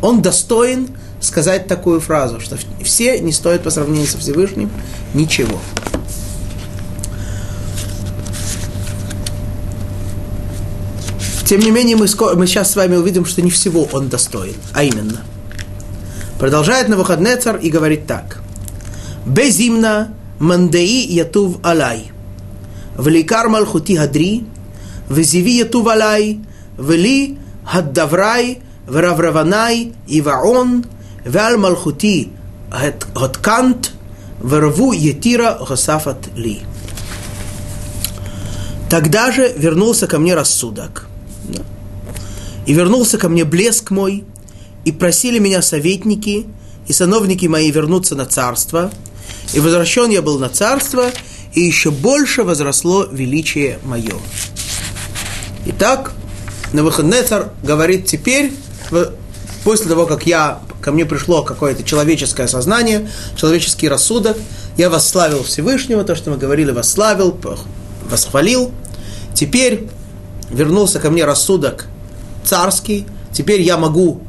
он достоин сказать такую фразу, что все не стоят по сравнению со Всевышним ничего. Тем не менее, мы, скоро, мы сейчас с вами увидим, что не всего он достоин, а именно. Продолжает на выходные царь и говорит так. Безимна мандеи ятув алай. Великар малхути гадри. Везиви ятув алай. Вели гаддаврай. Вравраванай и ваон. Вял малхути гадкант. Верву етира Гасафат ли. Тогда же вернулся ко мне рассудок – и вернулся ко мне блеск мой, и просили меня советники и сановники мои вернуться на царство – и возвращен я был на царство, и еще больше возросло величие мое. Итак, на выходные царь говорит теперь, после того, как я, ко мне пришло какое-то человеческое сознание, человеческий рассудок, я восславил Всевышнего, то, что мы говорили, восславил, восхвалил. Теперь вернулся ко мне рассудок царский, теперь я могу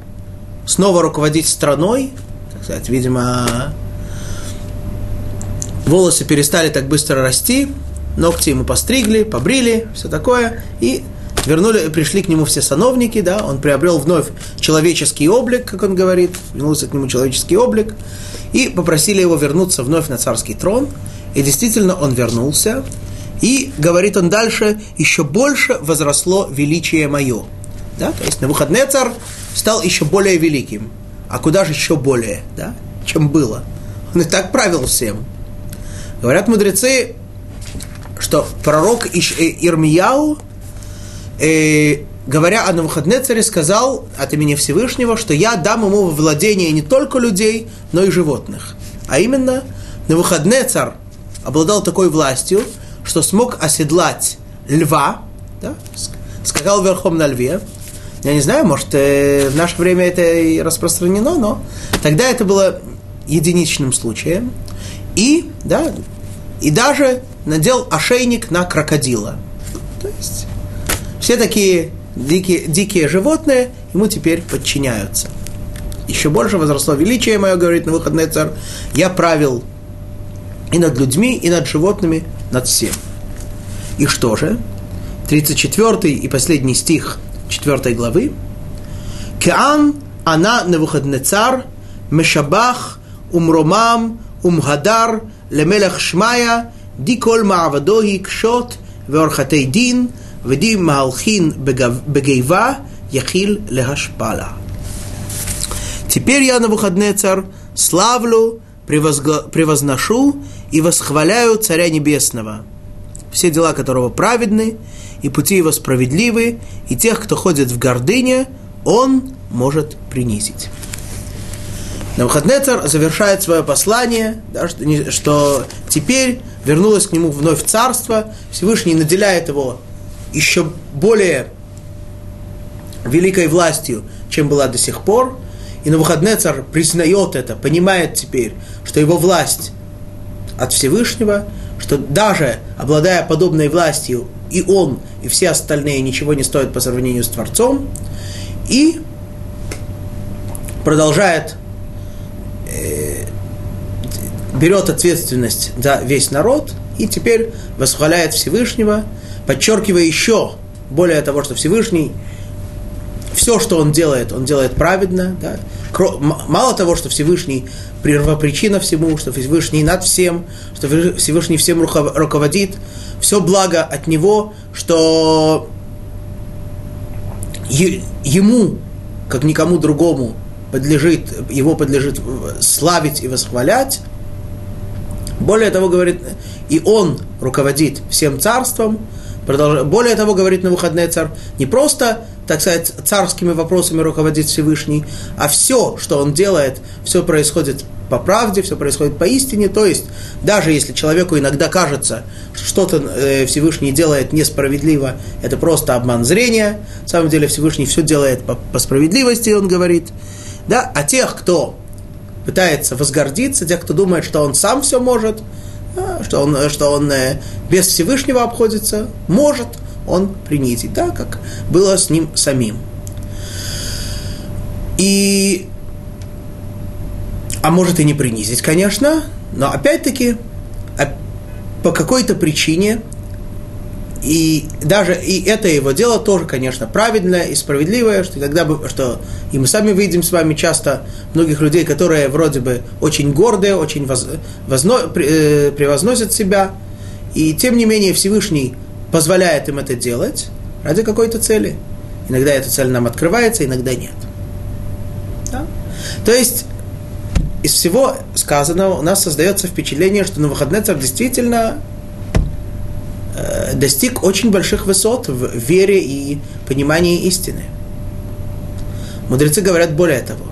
снова руководить страной, так сказать, видимо, волосы перестали так быстро расти, ногти ему постригли, побрили, все такое, и вернули, пришли к нему все сановники, да, он приобрел вновь человеческий облик, как он говорит, вернулся к нему человеческий облик, и попросили его вернуться вновь на царский трон, и действительно он вернулся, и, говорит он дальше, еще больше возросло величие мое. Да? То есть на выходные царь стал еще более великим. А куда же еще более, да, чем было? Он и так правил всем. Говорят мудрецы, что пророк э, Ирмияу, э, говоря о Навуходнецаре, сказал от имени Всевышнего, что я дам ему во владение не только людей, но и животных. А именно, Навуходнецар обладал такой властью, что смог оседлать льва, да, скакал верхом на льве. Я не знаю, может, э, в наше время это и распространено, но тогда это было единичным случаем. И, да, и даже надел ошейник на крокодила. То есть все такие дикие, дикие животные ему теперь подчиняются. Еще больше возросло величие мое, говорит на выходный царь. Я правил и над людьми, и над животными, над всем. И что же? 34 и последний стих 4 главы. Кеан она Навуходнецар Мешабах Умромам Умгадар Лемелах Шмая Диколь Маавадоги Кшот Верхатей Дин Веди Маалхин Бегейва Яхил Лехашпала. Теперь я на выходные царь славлю, превозгла... превозношу и восхваляю Царя Небесного, все дела которого праведны, и пути его справедливы, и тех, кто ходит в гордыне, он может принизить. Навуходнецар завершает свое послание, да, что, что теперь вернулось к нему вновь царство, Всевышний наделяет его еще более великой властью, чем была до сих пор, и Навуходнецар признает это, понимает теперь, что его власть от Всевышнего, что даже обладая подобной властью, и он, и все остальные ничего не стоят по сравнению с Творцом, и продолжает, э, берет ответственность за весь народ и теперь восхваляет Всевышнего, подчеркивая еще, более того, что Всевышний все, что он делает, он делает праведно. Да? Мало того, что Всевышний первопричина всему, что Всевышний над всем, что Всевышний всем руководит, все благо от него, что ему, как никому другому, подлежит, его подлежит славить и восхвалять. Более того, говорит, и он руководит всем царством. Более того, говорит на выходные царь, не просто так сказать, царскими вопросами руководит Всевышний, а все, что он делает, все происходит по правде, все происходит по истине. То есть, даже если человеку иногда кажется, что что-то э, Всевышний делает несправедливо, это просто обман зрения. На самом деле Всевышний все делает по, по справедливости, он говорит. Да? А тех, кто пытается возгордиться, тех, кто думает, что он сам все может, что он, что он э, без Всевышнего обходится, может – он принизить, да, как было с ним самим. И, а может и не принизить, конечно, но опять-таки а по какой-то причине и даже и это его дело тоже, конечно, праведное и справедливое, что тогда бы, что и мы сами видим с вами часто многих людей, которые вроде бы очень гордые, очень воз, возно, э, превозносят себя, и тем не менее Всевышний позволяет им это делать ради какой-то цели. Иногда эта цель нам открывается, иногда нет. Да? То есть из всего сказанного у нас создается впечатление, что Навуходнецар действительно э, достиг очень больших высот в вере и понимании истины. Мудрецы говорят более того.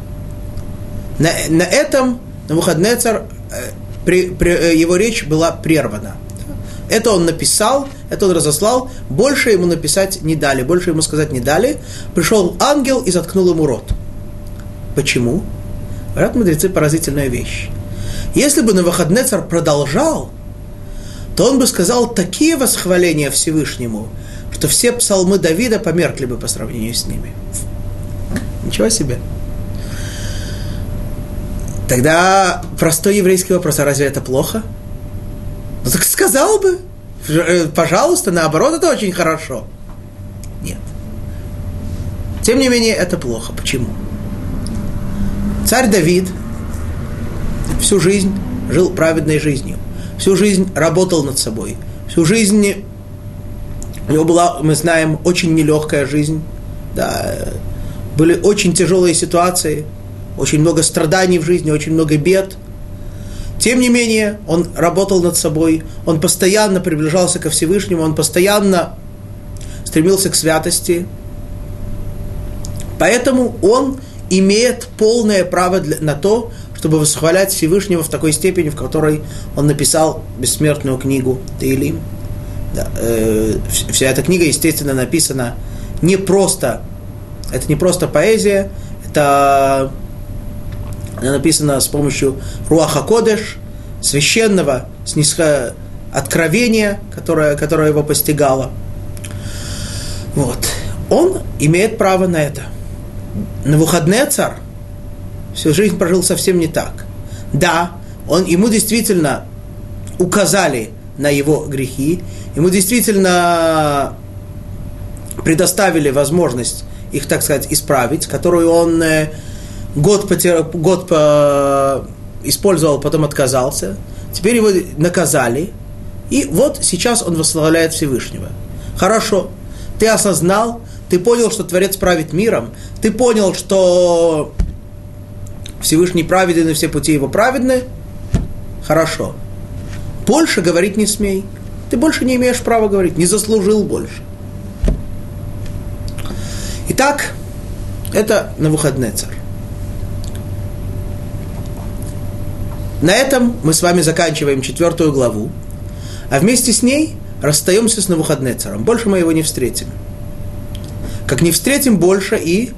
На, на этом Навуходнецар, э, при, при, э, его речь была прервана. Это он написал, это он разослал, больше ему написать не дали, больше ему сказать не дали. Пришел ангел и заткнул ему рот. Почему? Говорят мудрецы поразительная вещь. Если бы Навуходнецар продолжал, то он бы сказал такие восхваления Всевышнему, что все псалмы Давида померкли бы по сравнению с ними. Ничего себе. Тогда простой еврейский вопрос, а разве это плохо? Сказал бы. Э, пожалуйста, наоборот, это очень хорошо. Нет. Тем не менее, это плохо. Почему? Царь Давид всю жизнь жил праведной жизнью. Всю жизнь работал над собой. Всю жизнь у него была, мы знаем, очень нелегкая жизнь. Да, были очень тяжелые ситуации, очень много страданий в жизни, очень много бед – тем не менее, он работал над собой, он постоянно приближался ко Всевышнему, он постоянно стремился к святости. Поэтому он имеет полное право для, на то, чтобы восхвалять Всевышнего в такой степени, в которой он написал бессмертную книгу Таилим. Да, э, вся эта книга, естественно, написана не просто, это не просто поэзия, это она написана с помощью Руаха Кодеш, священного снисха... откровения, которое, которое его постигало. Вот. Он имеет право на это. На выходные царь всю жизнь прожил совсем не так. Да, он, ему действительно указали на его грехи, ему действительно предоставили возможность их, так сказать, исправить, которую он э, год, потер, год по, использовал, потом отказался. Теперь его наказали. И вот сейчас он восславляет Всевышнего. Хорошо. Ты осознал, ты понял, что Творец правит миром, ты понял, что Всевышний праведен и все пути его праведны. Хорошо. Больше говорить не смей. Ты больше не имеешь права говорить, не заслужил больше. Итак, это на выходный царь. На этом мы с вами заканчиваем четвертую главу, а вместе с ней расстаемся с Навуходнецером. Больше мы его не встретим. Как не встретим больше и,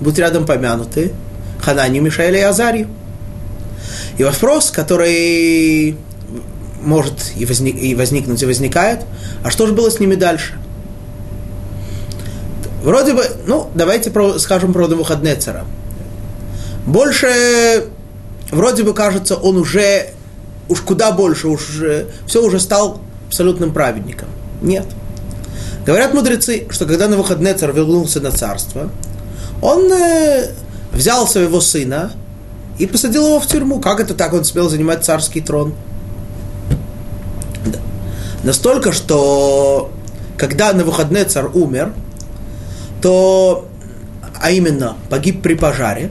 будь рядом помянуты, Ханани, Мишаэля и Азарию. И вопрос, который может и, возник, и возникнуть, и возникает, а что же было с ними дальше? Вроде бы, ну, давайте про, скажем про Навуходнецера. Больше, вроде бы кажется, он уже, уж куда больше, уж все уже стал абсолютным праведником. Нет. Говорят мудрецы, что когда Навуходнецар вернулся на царство, он э, взял своего сына и посадил его в тюрьму. Как это так он смел занимать царский трон? Да. Настолько, что когда Навуходнецар умер, то, а именно, погиб при пожаре,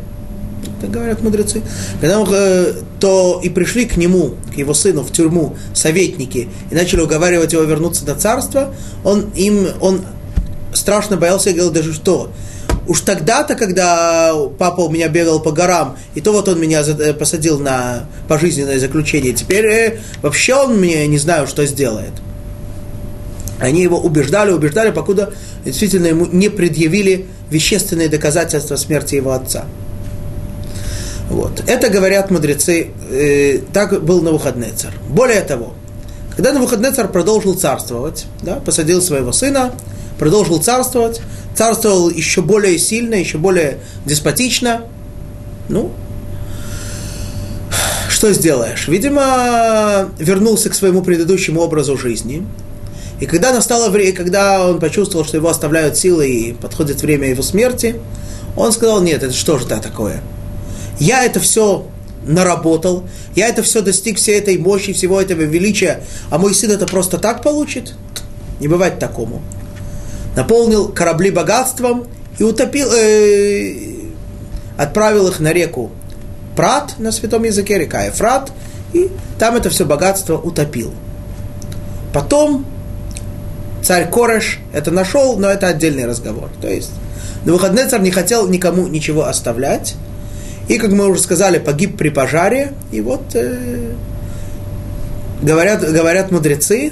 так говорят мудрецы, когда он, э, то и пришли к нему, к его сыну в тюрьму советники и начали уговаривать его вернуться на царство, он им, он страшно боялся и говорил даже что, уж тогда-то, когда папа у меня бегал по горам, и то вот он меня э, посадил на пожизненное заключение, теперь э, вообще он мне не знаю, что сделает. Они его убеждали, убеждали, покуда действительно ему не предъявили вещественные доказательства смерти его отца. Вот. Это говорят мудрецы, э, так был на выходный царь. Более того, когда на выходный царь продолжил царствовать, да, посадил своего сына, продолжил царствовать, царствовал еще более сильно, еще более деспотично, ну, что сделаешь? Видимо, вернулся к своему предыдущему образу жизни. И когда настало время, когда он почувствовал, что его оставляют силы и подходит время его смерти, он сказал, нет, это что же это такое? Я это все наработал, я это все достиг всей этой мощи, всего этого величия, а мой сын это просто так получит? Не бывает такому. Наполнил корабли богатством и утопил, э, отправил их на реку Прат, на святом языке река Ефрат, и там это все богатство утопил. Потом царь Кореш это нашел, но это отдельный разговор. То есть на выходные царь не хотел никому ничего оставлять, и, как мы уже сказали, погиб при пожаре. И вот э, говорят, говорят мудрецы,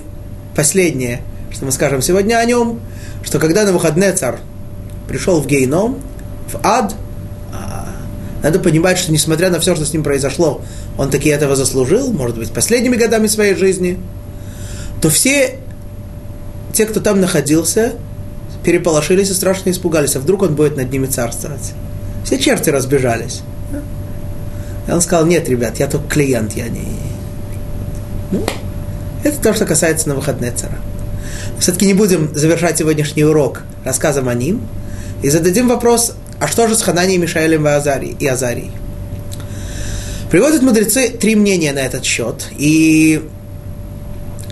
последнее, что мы скажем сегодня о нем, что когда на выходные царь пришел в гейном, в ад, а, надо понимать, что несмотря на все, что с ним произошло, он таки этого заслужил, может быть, последними годами своей жизни, то все те, кто там находился, переполошились и страшно испугались, а вдруг он будет над ними царствовать. Все черти разбежались. И он сказал, нет, ребят, я только клиент, я не... Ну, это то, что касается на выходные цара. Все-таки не будем завершать сегодняшний урок рассказом о ним и зададим вопрос, а что же с Хананией, Мишаэлем и Азарией? И Азарией? Приводят мудрецы три мнения на этот счет. И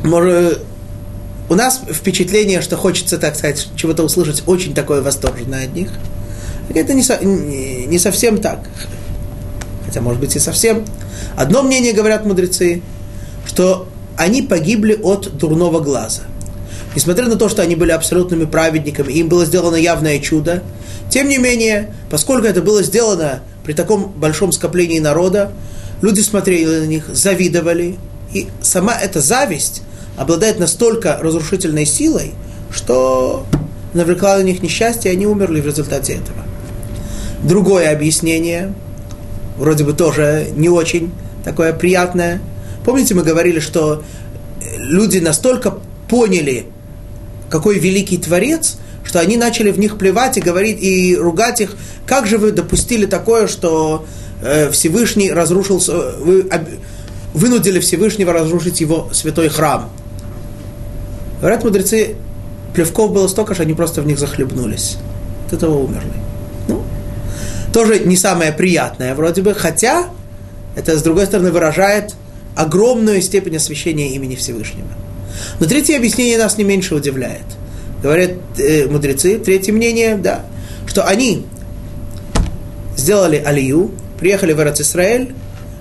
может, у нас впечатление, что хочется, так сказать, чего-то услышать очень такое восторженное от них. Это не, со, не совсем так хотя может быть и совсем. Одно мнение, говорят мудрецы, что они погибли от дурного глаза. Несмотря на то, что они были абсолютными праведниками, им было сделано явное чудо, тем не менее, поскольку это было сделано при таком большом скоплении народа, люди смотрели на них, завидовали, и сама эта зависть обладает настолько разрушительной силой, что навлекла на них несчастье, и они умерли в результате этого. Другое объяснение вроде бы тоже не очень такое приятное. Помните, мы говорили, что люди настолько поняли, какой великий Творец, что они начали в них плевать и говорить, и ругать их, как же вы допустили такое, что э, Всевышний разрушил, вы вынудили Всевышнего разрушить его святой храм. Говорят мудрецы, плевков было столько, что они просто в них захлебнулись. От этого умерли тоже не самое приятное вроде бы, хотя это, с другой стороны, выражает огромную степень освящения имени Всевышнего. Но третье объяснение нас не меньше удивляет. Говорят э, мудрецы, третье мнение, да, что они сделали алию, приехали в Израиль,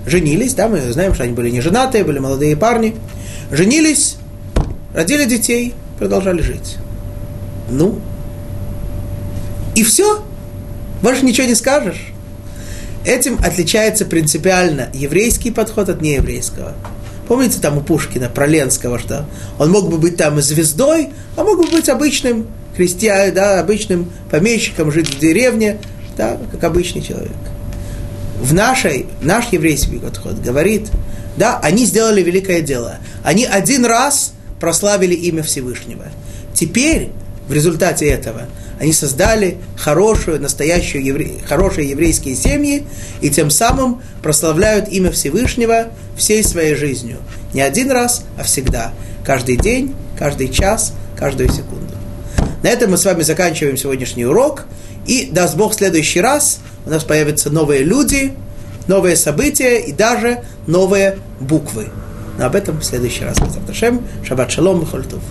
женились, да, мы знаем, что они были не женатые, были молодые парни, женились, родили детей, продолжали жить. Ну, и все, больше ничего не скажешь. Этим отличается принципиально еврейский подход от нееврейского. Помните там у Пушкина, про Ленского, что он мог бы быть там звездой, а мог бы быть обычным крестьянином, да, обычным помещиком, жить в деревне, да, как обычный человек. В нашей, наш еврейский подход говорит, да, они сделали великое дело. Они один раз прославили имя Всевышнего. Теперь, в результате этого, они создали хорошую, настоящую евре... хорошие еврейские семьи и тем самым прославляют имя Всевышнего всей своей жизнью. Не один раз, а всегда. Каждый день, каждый час, каждую секунду. На этом мы с вами заканчиваем сегодняшний урок. И даст Бог в следующий раз у нас появятся новые люди, новые события и даже новые буквы. Но об этом в следующий раз. Шаббат шалом, хольтув.